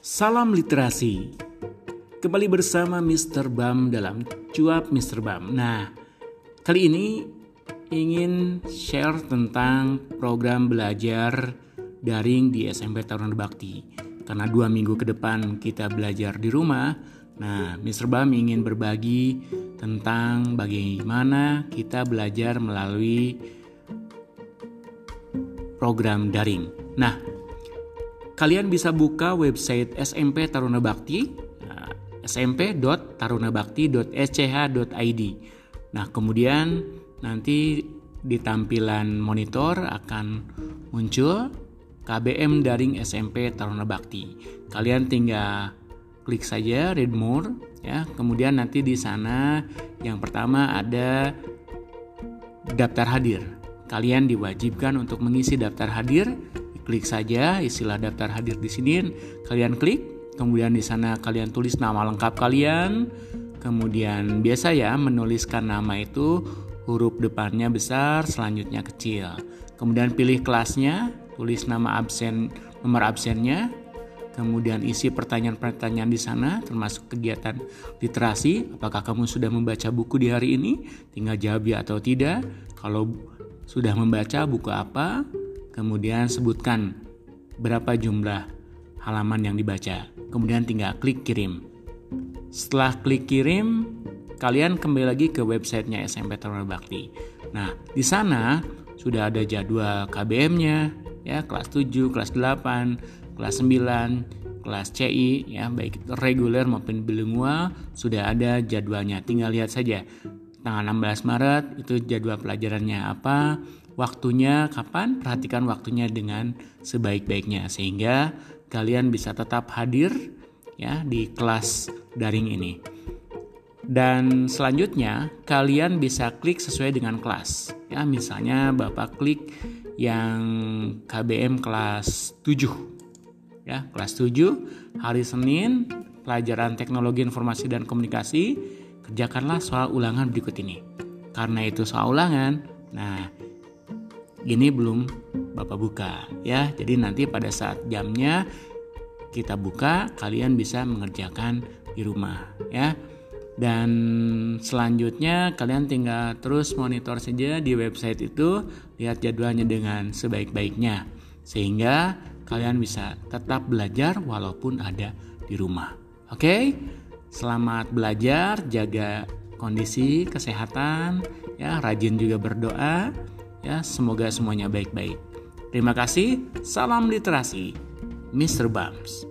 Salam literasi. Kembali bersama Mr. Bam dalam Cuap Mr. Bam. Nah, kali ini ingin share tentang program belajar daring di SMP Taruna Bakti. Karena dua minggu ke depan kita belajar di rumah, nah Mr. Bam ingin berbagi tentang bagaimana kita belajar melalui program daring. Nah, kalian bisa buka website SMP Taruna Bakti nah, smp.tarunabakti.sch.id. Nah, kemudian nanti di tampilan monitor akan muncul KBM Daring SMP Taruna Bakti. Kalian tinggal klik saja read more ya. Kemudian nanti di sana yang pertama ada daftar hadir. Kalian diwajibkan untuk mengisi daftar hadir Klik saja istilah daftar hadir di sini, kalian klik, kemudian di sana kalian tulis nama lengkap kalian, kemudian biasa ya menuliskan nama itu huruf depannya besar, selanjutnya kecil. Kemudian pilih kelasnya, tulis nama absen, nomor absennya, kemudian isi pertanyaan-pertanyaan di sana termasuk kegiatan literasi. Apakah kamu sudah membaca buku di hari ini? Tinggal jawab ya atau tidak. Kalau sudah membaca buku apa kemudian sebutkan berapa jumlah halaman yang dibaca. Kemudian tinggal klik kirim. Setelah klik kirim, kalian kembali lagi ke websitenya SMP Taruna Bakti. Nah, di sana sudah ada jadwal KBM-nya, ya kelas 7, kelas 8, kelas 9, kelas CI, ya baik reguler maupun bilingual sudah ada jadwalnya. Tinggal lihat saja tanggal 16 Maret itu jadwal pelajarannya apa, waktunya kapan, perhatikan waktunya dengan sebaik-baiknya sehingga kalian bisa tetap hadir ya di kelas daring ini. Dan selanjutnya kalian bisa klik sesuai dengan kelas. Ya, misalnya Bapak klik yang KBM kelas 7. Ya, kelas 7 hari Senin pelajaran Teknologi Informasi dan Komunikasi kerjakanlah soal ulangan berikut ini. Karena itu soal ulangan, nah ini belum Bapak buka ya. Jadi nanti pada saat jamnya kita buka, kalian bisa mengerjakan di rumah ya. Dan selanjutnya kalian tinggal terus monitor saja di website itu, lihat jadwalnya dengan sebaik-baiknya sehingga kalian bisa tetap belajar walaupun ada di rumah. Oke? Selamat belajar, jaga kondisi kesehatan ya, rajin juga berdoa. Ya, semoga semuanya baik-baik. Terima kasih. Salam literasi. Mr. Bams.